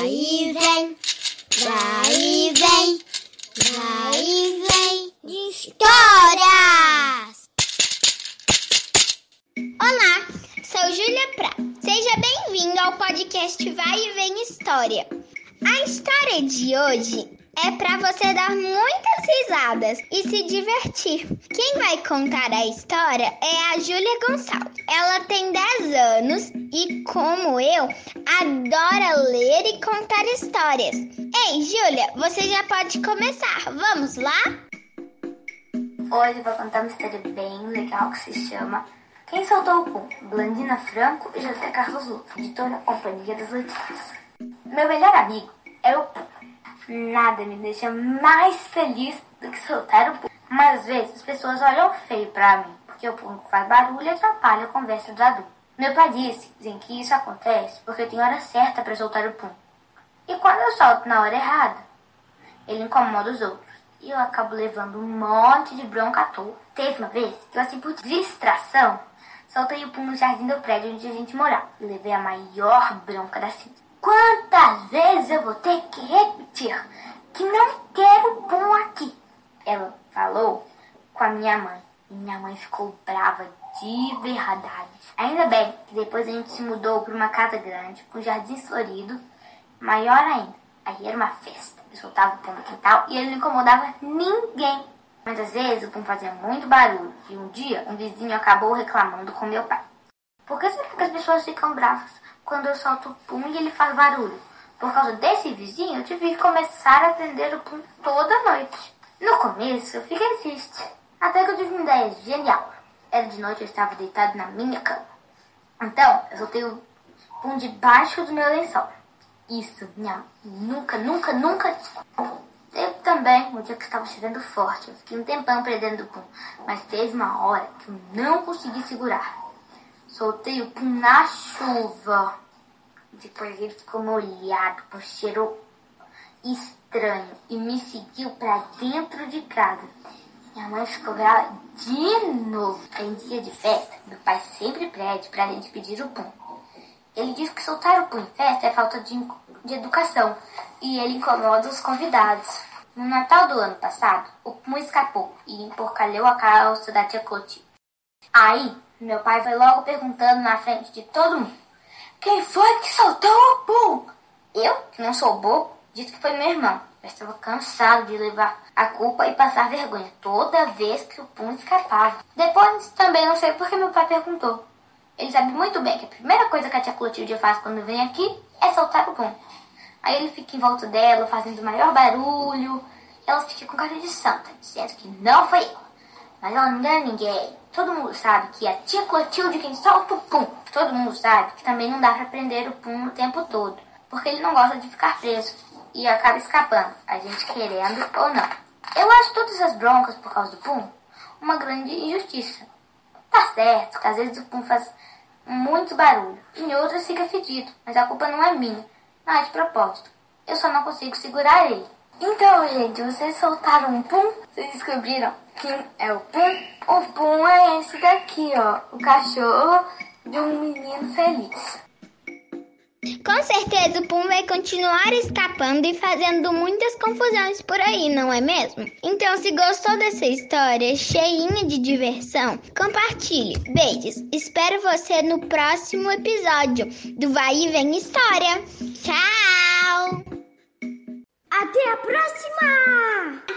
Vai e vem, vai e vem, vai e vem histórias! Olá, sou Júlia Prá. Seja bem-vindo ao podcast Vai e Vem História. A história de hoje é para você dar muitas risadas e se divertir. Quem vai contar a história é a Júlia Gonçalves. Ela tem 10 anos e, como eu, adora ler e contar histórias. Ei, Júlia, você já pode começar. Vamos lá? Hoje eu vou contar uma história bem legal que se chama Quem Soltou o Pum? Blandina Franco e José Carlos Luto, editora Companhia das Letícias. Meu melhor amigo é o. Nada me deixa mais feliz do que soltar o pum. Mas às vezes as pessoas olham feio pra mim, porque o pum faz barulho e atrapalha a conversa dos adultos. Meu pai disse dizem que isso acontece porque tenho hora certa para soltar o pum. E quando eu solto na hora errada, ele incomoda os outros. E eu acabo levando um monte de bronca à toa. Teve uma vez que eu, assim, por distração, soltei o pum no jardim do prédio onde a gente morava. E levei a maior bronca da cidade. Quantas vezes eu vou ter que que não quero pum aqui? Ela falou com a minha mãe. E minha mãe ficou brava de verdade. Ainda bem que depois a gente se mudou para uma casa grande, com jardim florido, maior ainda. Aí era uma festa. Eu soltava o pum no quintal e ele não incomodava ninguém. Às vezes o pum fazia muito barulho. E um dia um vizinho acabou reclamando com meu pai. Por que será que as pessoas ficam bravas? quando eu solto o pum e ele faz barulho. Por causa desse vizinho, eu tive que começar a aprender o pum toda noite. No começo, eu fiquei triste. Até que eu tive uma ideia genial. Era de noite, eu estava deitado na minha cama. Então, eu soltei o pum debaixo do meu lençol. Isso, minha nunca, nunca, nunca. Teve também um dia que estava chovendo forte. Eu fiquei um tempão prendendo o pum. Mas teve uma hora que eu não consegui segurar. Soltei o pum na chuva. Depois ele ficou molhado, com cheiro estranho e me seguiu para dentro de casa. Minha mãe ficou brava de novo. Em dia de festa, meu pai sempre pede para a gente pedir o pum. Ele diz que soltar o pum em festa é falta de, de educação e ele incomoda os convidados. No Natal do ano passado, o pum escapou e emporcalhou a calça da tia Clotilde. Aí, meu pai foi logo perguntando na frente de todo mundo: Quem foi que soltou o pum? Eu, que não sou bobo, disse que foi meu irmão. Eu estava cansado de levar a culpa e passar vergonha toda vez que o pum escapava. Depois também não sei porque meu pai perguntou. Ele sabe muito bem que a primeira coisa que a tia Clotilde faz quando vem aqui é soltar o pum. Aí ele fica em volta dela, fazendo o maior barulho. E ela fica com cara de santa, dizendo que não foi ela. Mas ela não engana ninguém. Todo mundo sabe que a tia Clotilde quem solta o pum. Todo mundo sabe que também não dá para prender o pum o tempo todo, porque ele não gosta de ficar preso e acaba escapando, a gente querendo ou não. Eu acho todas essas broncas por causa do pum uma grande injustiça. Tá certo que às vezes o pum faz muito barulho, em outras fica fedido, mas a culpa não é minha, não é de propósito. Eu só não consigo segurar ele. Então, gente, vocês soltaram um pum? Vocês descobriram quem é o pum? O pum é esse daqui, ó. O cachorro de um menino feliz. Com certeza o Pum vai continuar escapando e fazendo muitas confusões por aí, não é mesmo? Então, se gostou dessa história cheinha de diversão, compartilhe. Beijos. Espero você no próximo episódio do Vai e Vem História. Tchau! a próxima!